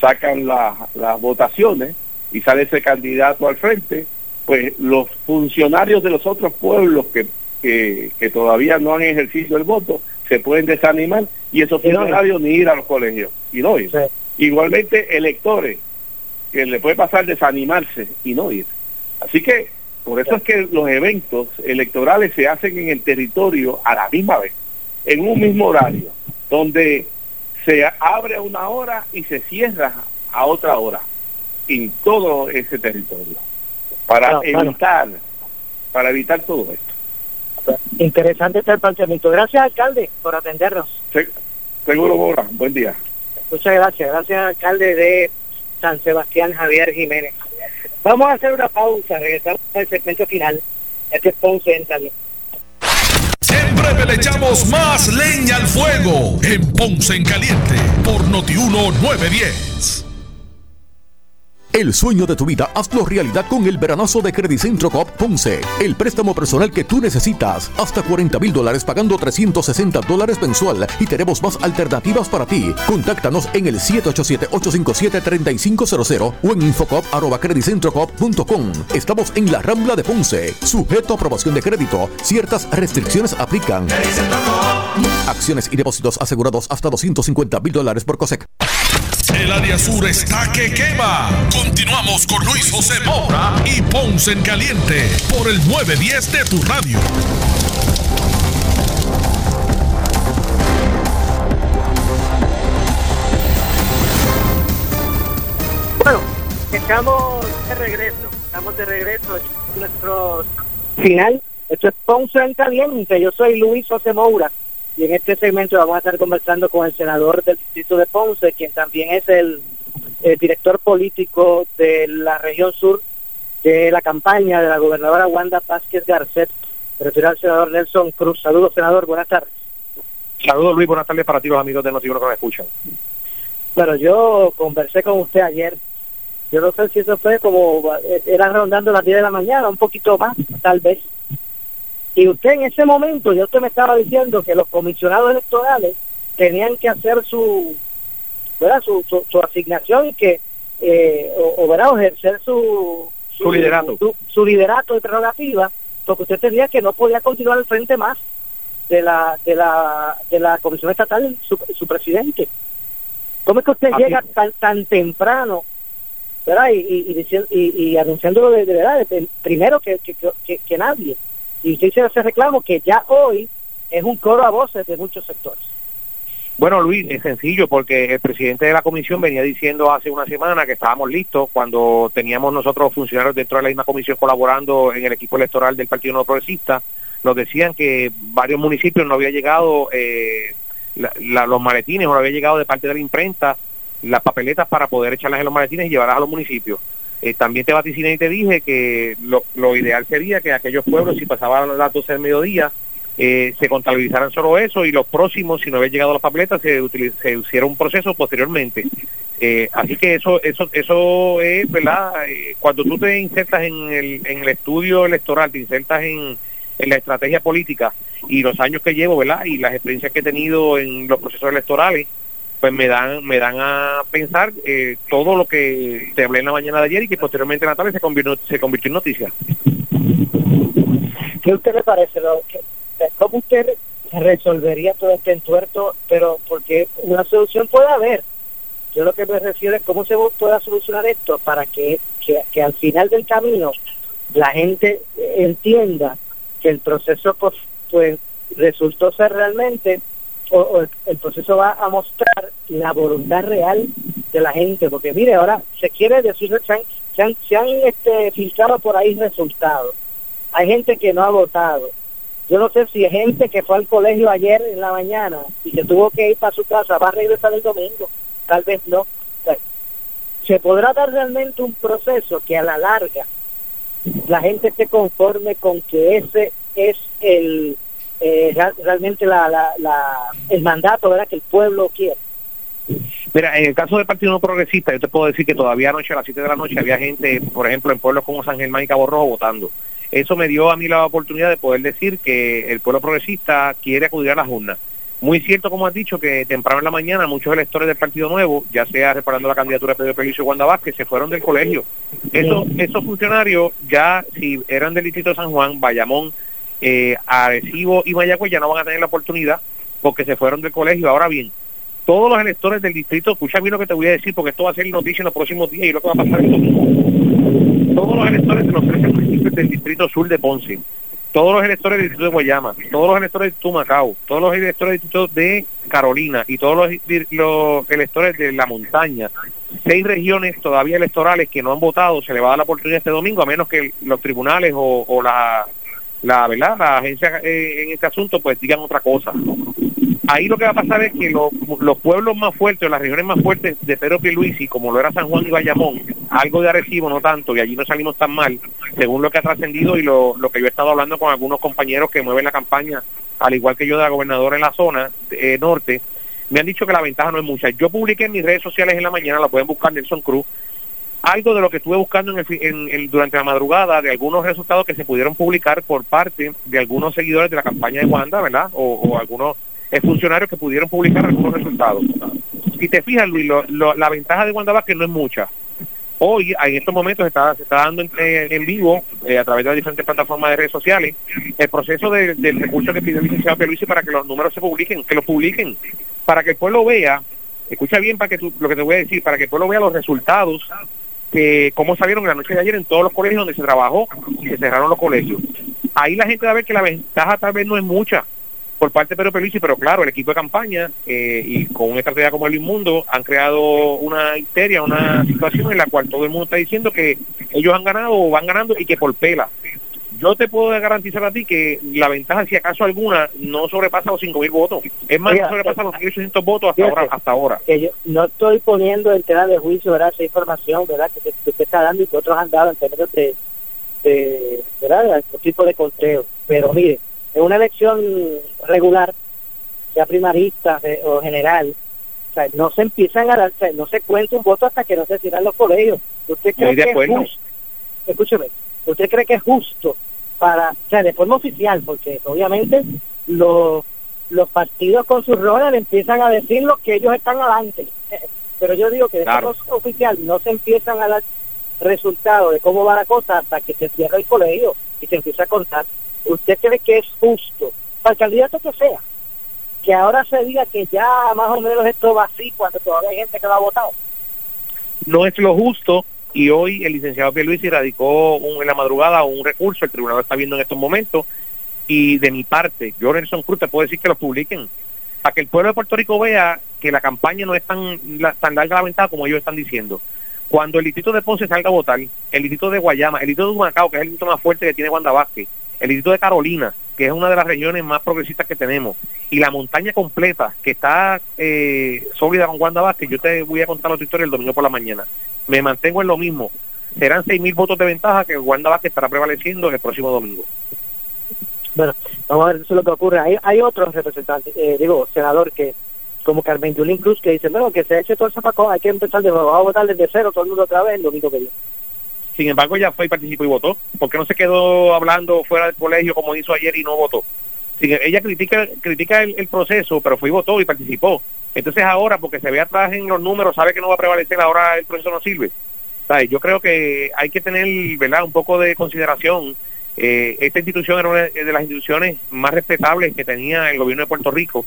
sacan la- las votaciones y sale ese candidato al frente, pues los funcionarios de los otros pueblos que, que, que todavía no han ejercido el voto se pueden desanimar y esos Y no funcionarios ni ir a los colegios y no ir. Igualmente electores que le puede pasar desanimarse y no ir. Así que por eso es que los eventos electorales se hacen en el territorio a la misma vez, en un mismo horario, donde se abre a una hora y se cierra a otra hora en todo ese territorio para claro. evitar para evitar todo esto. Interesante este planteamiento. Gracias, alcalde, por atendernos. Se- Seguro, Bora. Buen día. Muchas gracias. Gracias, alcalde de San Sebastián, Javier Jiménez. Vamos a hacer una pausa. Regresamos al segmento final. Este es Ponce en. En breve le echamos más leña al fuego en Ponce en Caliente por Notiuno 910. El sueño de tu vida, hazlo realidad con el veranazo de Credicentro Coop Ponce. El préstamo personal que tú necesitas. Hasta 40 mil dólares pagando 360 dólares mensual. Y tenemos más alternativas para ti. Contáctanos en el 787-857-3500 o en infocop.com. Estamos en la Rambla de Ponce. Sujeto a aprobación de crédito. Ciertas restricciones aplican. Acciones y depósitos asegurados hasta 250 mil dólares por COSEC. El área sur está que quema. Continuamos con Luis José Moura y Ponce en Caliente por el 910 de tu radio. Bueno, estamos de regreso. Estamos de regreso. Nuestro final. Esto es Ponce en Caliente. Yo soy Luis José Moura. Y en este segmento vamos a estar conversando con el senador del distrito de Ponce, quien también es el, el director político de la región sur de la campaña de la gobernadora Wanda Vázquez Garcet. Me refiero al senador Nelson Cruz. Saludos, senador. Buenas tardes. Saludos Luis, buenas tardes para ti los amigos de Noticiero que me escuchan. Bueno, yo conversé con usted ayer. Yo no sé si eso fue como, eh, era rondando las 10 de la mañana, un poquito más, tal vez. Y usted en ese momento, yo usted me estaba diciendo que los comisionados electorales tenían que hacer su, ¿verdad? Su, su, su asignación y que, eh, o, o, ¿verdad? o ejercer su, Su liderato. Su, su liderato de prerrogativa, porque usted tenía que no podía continuar al frente más. de la de la de la comisión estatal su, su presidente cómo es que usted Así llega tan tan temprano verdad y y, y, diciendo- y- y anunciándolo de, de verdad de- primero que, que, que- que nadie y usted hizo ese reclamo que ya hoy es un coro a voces de muchos sectores Bueno, Luis, es sencillo porque el presidente de la comisión venía diciendo hace una semana que estábamos listos cuando teníamos nosotros funcionarios dentro de la misma comisión colaborando en el equipo electoral del Partido No Progresista. Nos decían que varios municipios no había llegado eh, la- los maletines, o no había llegado de parte de la imprenta las papeletas para poder echarlas en los maletines y llevarlas a los municipios. Eh, también te vaticiné y te dije que lo, lo ideal sería que aquellos pueblos, si pasaban las 12 del mediodía, eh, se contabilizaran solo eso y los próximos, si no había llegado las papeletas, se, se hiciera un proceso posteriormente. Eh, así que eso eso eso es, ¿verdad? Eh, cuando tú te insertas en el, en el estudio electoral, te insertas en, en la estrategia política y los años que llevo, ¿verdad? Y las experiencias que he tenido en los procesos electorales, pues me dan me dan a pensar eh, todo lo que te hablé en la mañana de ayer y que posteriormente en la tarde se convirtió, se convirtió en noticia. ¿Qué usted le parece? lo ¿Cómo usted resolvería todo este entuerto? Pero porque una solución puede haber. Yo lo que me refiero es cómo se pueda solucionar esto para que, que, que al final del camino la gente entienda que el proceso pues, pues resultó ser realmente o, el, proceso va a mostrar la voluntad real de la gente porque mire ahora se quiere decir se han, se han, se han, este, filtrado por ahí resultados. Hay gente que no ha votado. Yo no sé si hay gente que fue al colegio ayer en la mañana y que tuvo que ir para su casa va a regresar el domingo. Tal vez no. O sea, se podrá dar realmente un proceso que a la larga la gente esté conforme con que ese es el eh, realmente la, la, la- el mandato verdad que el pueblo quiere Mira, en el caso del Partido No Progresista, yo te puedo decir que todavía anoche a las 7 de la noche había gente, por ejemplo, en pueblos como San Germán y Cabo Rojo votando. Eso me dio a mí la oportunidad de poder decir que el pueblo progresista quiere acudir a las urnas. Muy cierto, como has dicho, que temprano en la mañana muchos electores del Partido Nuevo, ya sea reparando la candidatura de Pedro Pelicio y Wanda Vázquez, se fueron del colegio. Esos, esos funcionarios ya, si eran del Distrito de San Juan, Bayamón, eh, Arecibo y Mayagüez, ya no van a tener la oportunidad porque se fueron del colegio. Ahora bien, todos los electores del distrito, escucha bien lo que te voy a decir, porque esto va a ser noticia en los próximos días y lo que va a pasar domingo. Todos los electores de los 13 municipios del distrito sur de Ponce, todos los electores del distrito de Guayama, todos los electores de Tumacao, todos los electores del distrito de Carolina y todos los, los electores de la montaña, seis regiones todavía electorales que no han votado, se le va a dar la oportunidad este domingo, a menos que los tribunales o la, la verdad la agencia eh, en este asunto pues digan otra cosa ahí lo que va a pasar es que lo- los pueblos más fuertes, las regiones más fuertes de Pedro Pierluisi, como lo era San Juan y Bayamón, algo de Arecibo, no tanto, y allí no salimos tan mal, según lo que ha trascendido y lo, lo que yo he estado hablando con algunos compañeros que mueven la campaña, al igual que yo de la gobernadora en la zona eh, norte, me han dicho que la ventaja no es mucha. Yo publiqué en mis redes sociales en la mañana, la pueden buscar Nelson Cruz, algo de lo que estuve buscando en el en- en- durante la madrugada de algunos resultados que se pudieron publicar por parte de algunos seguidores de la campaña de Wanda, ¿verdad? O, algunos funcionarios que pudieron publicar algunos resultados. Si te fijas, Luis, lo- lo- la ventaja de Wanda Vázquez no es mucha. Hoy, en estos momentos, está, se está dando en, en vivo, eh, a través de las diferentes plataformas de redes sociales, el proceso de- del recurso que pidió el licenciado Pierluisi para que los números se publiquen, que los publiquen, para que el pueblo vea, escucha bien para que tú- lo que te voy a decir, para que el pueblo vea los resultados que cómo salieron la noche de ayer en todos los colegios donde se trabajó y se cerraron los colegios. Ahí la gente va a ver que la ventaja tal vez no es mucha por parte de Pedro Pelici, pero claro, el equipo de campaña eh, y con una estrategia como el Inmundo han creado una histeria, una situación en la cual todo el mundo está diciendo que ellos han ganado o van ganando y que por pela. Yo te puedo garantizar a ti que la ventaja, si acaso alguna, no sobrepasa los 5.000 votos. Es más, Oiga, no sobrepasa los 1.800 votos hasta fíjate, ahora. Hasta ahora. que yo no estoy poniendo en tela de juicio verdad esa información verdad que, que usted está dando y que otros han dado en términos de, de verdad otro tipo de conteo pero mire en una elección regular sea primarista eh, o general o sea, no se empiezan a dar, o sea, no se cuenta un voto hasta que no se tiran los colegios usted cree de que es justo escúcheme usted cree que es justo para o sea de forma oficial porque obviamente los los partidos con sus roles empiezan a decir lo que ellos están adelante. (laughs) Pero yo digo que de Claro. forma oficial no se empiezan a dar resultados de cómo va la cosa hasta que se cierra el colegio y se empieza a contar. ¿Usted cree que es justo para el candidato que sea, que ahora se diga que ya más o menos esto va así cuando todavía hay gente que lo ha votado. No es lo justo y hoy el licenciado Pierluisi radicó un- en la madrugada un recurso, el tribunal lo está viendo en estos momentos y de mi parte, yo Nelson Cruz te puedo decir que lo publiquen para que el pueblo de Puerto Rico vea que la campaña no es tan, tan larga la ventaja como ellos están diciendo. Cuando el distrito de Ponce salga a votar, el distrito de Guayama, el distrito de Humacao, que es el distrito más fuerte que tiene Wanda Vázquez, el distrito de Carolina, que es una de las regiones más progresistas que tenemos, y la montaña completa, que está eh, sólida con Wanda Vázquez, yo te voy a contar otra historia el domingo por la mañana. Me mantengo en lo mismo. Serán seis mil votos de ventaja que Wanda Vázquez estará prevaleciendo el próximo domingo. Bueno, vamos a ver eso es lo que ocurre. Hay, hay otros representantes, eh, digo, senador que, como Carmen Yulín Cruz, que dicen, bueno, que se eche todo el zapacón, hay que empezar de nuevo, vamos a votar desde cero, todo el mundo otra vez el domingo que viene. Sin embargo, ella fue y participó y votó. ¿Por qué no se quedó hablando fuera del colegio como hizo ayer y no votó? Sin- ella critica critica el, el proceso, pero fue y votó y participó. Entonces ahora, porque se ve atrás en los números, sabe que no va a prevalecer, ahora el proceso no sirve. ¿Sabe? Yo creo que hay que tener verdad un poco de consideración. Eh, esta institución era una de las instituciones más respetables que tenía el gobierno de Puerto Rico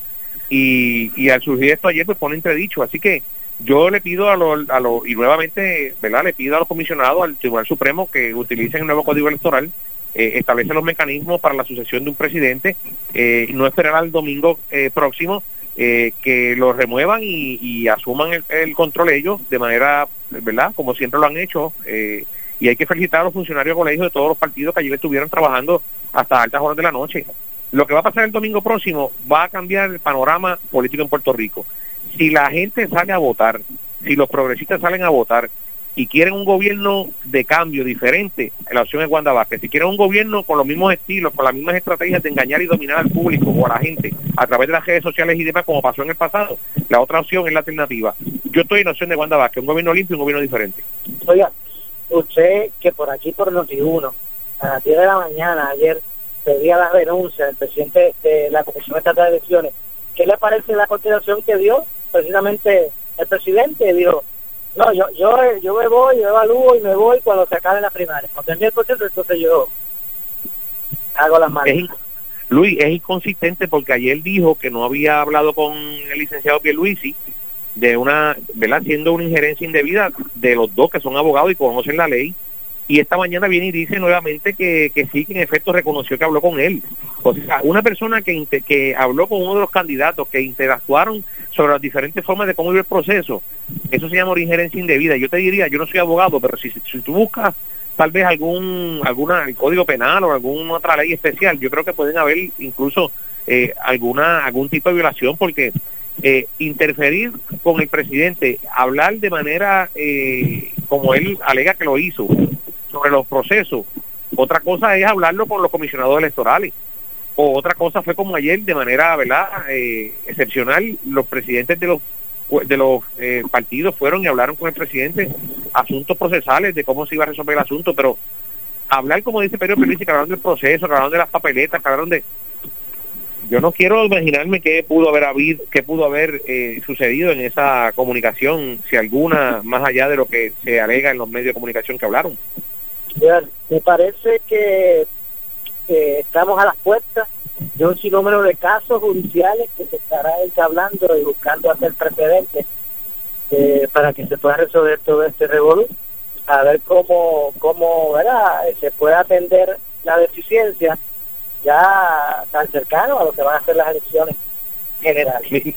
y, y al surgir esto ayer pues pone entredicho. Así que yo le pido a los, a los y nuevamente, ¿verdad? Le pido a los comisionados, al Tribunal Supremo, que utilicen el nuevo Código Electoral, eh, establecen los mecanismos para la sucesión de un presidente, eh, no esperar al domingo eh, próximo eh, que lo remuevan y, y asuman el, control ellos de manera, ¿verdad? Como siempre lo han hecho. eh, y hay que felicitar a los funcionarios de colegio de todos los partidos que ayer estuvieron trabajando hasta altas horas de la noche. Lo que va a pasar el domingo próximo va a cambiar el panorama político en Puerto Rico. Si la gente sale a votar, si los progresistas salen a votar y quieren un gobierno de cambio diferente, la opción es Wanda Vázquez. Si quieren un gobierno con los mismos estilos, con las mismas estrategias de engañar y dominar al público o a la gente a través de las redes sociales y demás, como pasó en el pasado, la otra opción es la alternativa. Yo estoy en la opción de Wanda Vázquez, un gobierno limpio y un gobierno diferente. Oiga, usted que por aquí por Noti1, a las 10 de la mañana ayer pedía la renuncia del presidente de la Comisión Estatal de Elecciones, ¿qué le parece la contestación que dio precisamente el presidente? Dijo, no, yo yo yo me voy, yo evalúo y me voy cuando se acaben las primarias. Cuando termine el proceso, entonces yo hago las manos. Luis, es inconsistente porque ayer dijo que no había hablado con el licenciado Pierluisi de una, ¿verdad? Haciendo una injerencia indebida de los dos que son abogados y conocen la ley. Y esta mañana viene y dice nuevamente que, que sí, que en efecto reconoció que habló con él. O sea, una persona que, que habló con uno de los candidatos, que interactuaron sobre las diferentes formas de cómo iba el proceso, eso se llama injerencia indebida. Yo te diría, yo no soy abogado, pero si, si tú buscas tal vez algún alguna código penal o alguna otra ley especial yo creo que pueden haber incluso eh, alguna algún tipo de violación porque eh, interferir con el presidente hablar de manera eh, como él alega que lo hizo sobre los procesos. Otra cosa es hablarlo con los comisionados electorales o otra cosa fue como ayer de manera verdad eh, excepcional los presidentes de los de los eh, partidos fueron y hablaron con el presidente asuntos procesales de cómo se iba a resolver el asunto, pero hablar como dice Pedro Pierluisi, que hablaron del proceso, que hablaron de las papeletas, que hablaron de yo no quiero imaginarme qué pudo haber habido, qué pudo haber eh, sucedido en esa comunicación, si alguna, más allá de lo que se alega en los medios de comunicación que hablaron. Me parece que estamos a las puertas de un sinnúmero de casos judiciales que se estará entablando y buscando hacer precedentes eh, para que se pueda resolver todo este revolú, a ver cómo, cómo ¿verdad? se puede atender la deficiencia ya tan cercano a lo que van a ser las elecciones generales. Mi,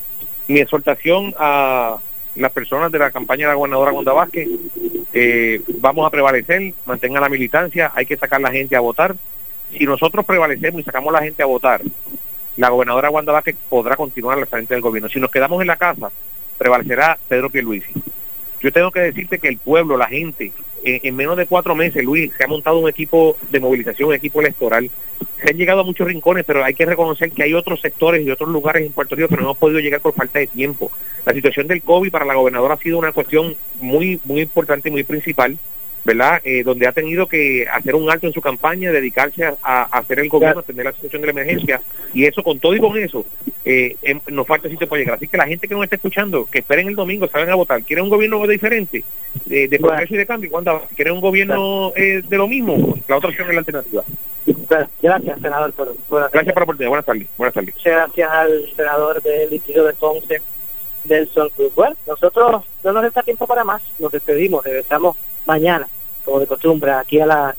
mi exhortación a las personas de la campaña de la gobernadora Gonda Vázquez, eh, vamos a prevalecer, mantengan la militancia, hay que sacar la gente a votar. Si nosotros prevalecemos y sacamos la gente a votar, la gobernadora Wanda Vázquez podrá continuar al frente del gobierno. Si nos quedamos en la casa, prevalecerá Pedro Pierluisi. Yo tengo que decirte que el pueblo, la gente, en, en menos de cuatro meses, Luis, se ha montado un equipo de movilización, un equipo electoral. Se han llegado a muchos rincones, pero hay que reconocer que hay otros sectores y otros lugares en Puerto Rico que no hemos podido llegar por falta de tiempo. La situación del COVID para la gobernadora ha sido una cuestión muy, muy importante y muy principal. ¿Verdad? Eh, donde ha tenido que hacer un alto en su campaña, dedicarse a, a hacer el gobierno, a atender la situación de la emergencia, y eso con todo y con eso, eh, em- nos falta sitio para llegar. Así que la gente que nos está escuchando, que esperen el domingo, salgan a votar, quieren un gobierno diferente, de, de progreso y de cambio, cuando quieren un gobierno eh, de lo mismo, la otra opción es la alternativa. Gracias, senador. Por, por Gracias por la oportunidad. Buenas tardes. Buenas tardes. Muchas gracias al senador del distrito de Ponce, Nelson Cruz. Bueno, nosotros no nos resta tiempo para más. Nos despedimos. Regresamos mañana, como de costumbre, aquí a la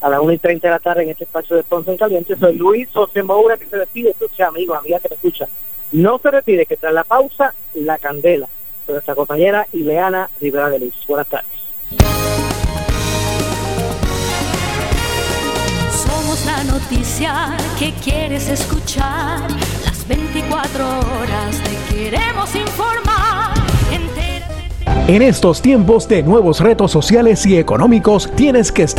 a las 1 y 30 de la tarde en este espacio de Ponce en Caliente. Soy Luis José Moura, que se despide. Escucha, amigos, amigas que me escuchan. No se retire, que tras la pausa, la candela. Con nuestra compañera Ileana Rivera de Luis. Buenas tardes. Somos la noticia que quieres escuchar. Las 24 horas te queremos informar. En estos tiempos de nuevos retos sociales y económicos, tienes que estar